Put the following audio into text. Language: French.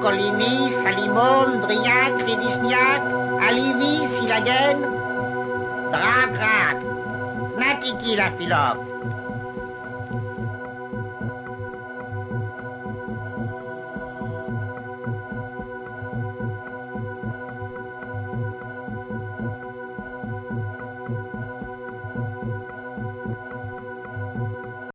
Colini, Salimon, Driac, Ridisniac, Alivi, Silagen, drágák! Neki kilefilak!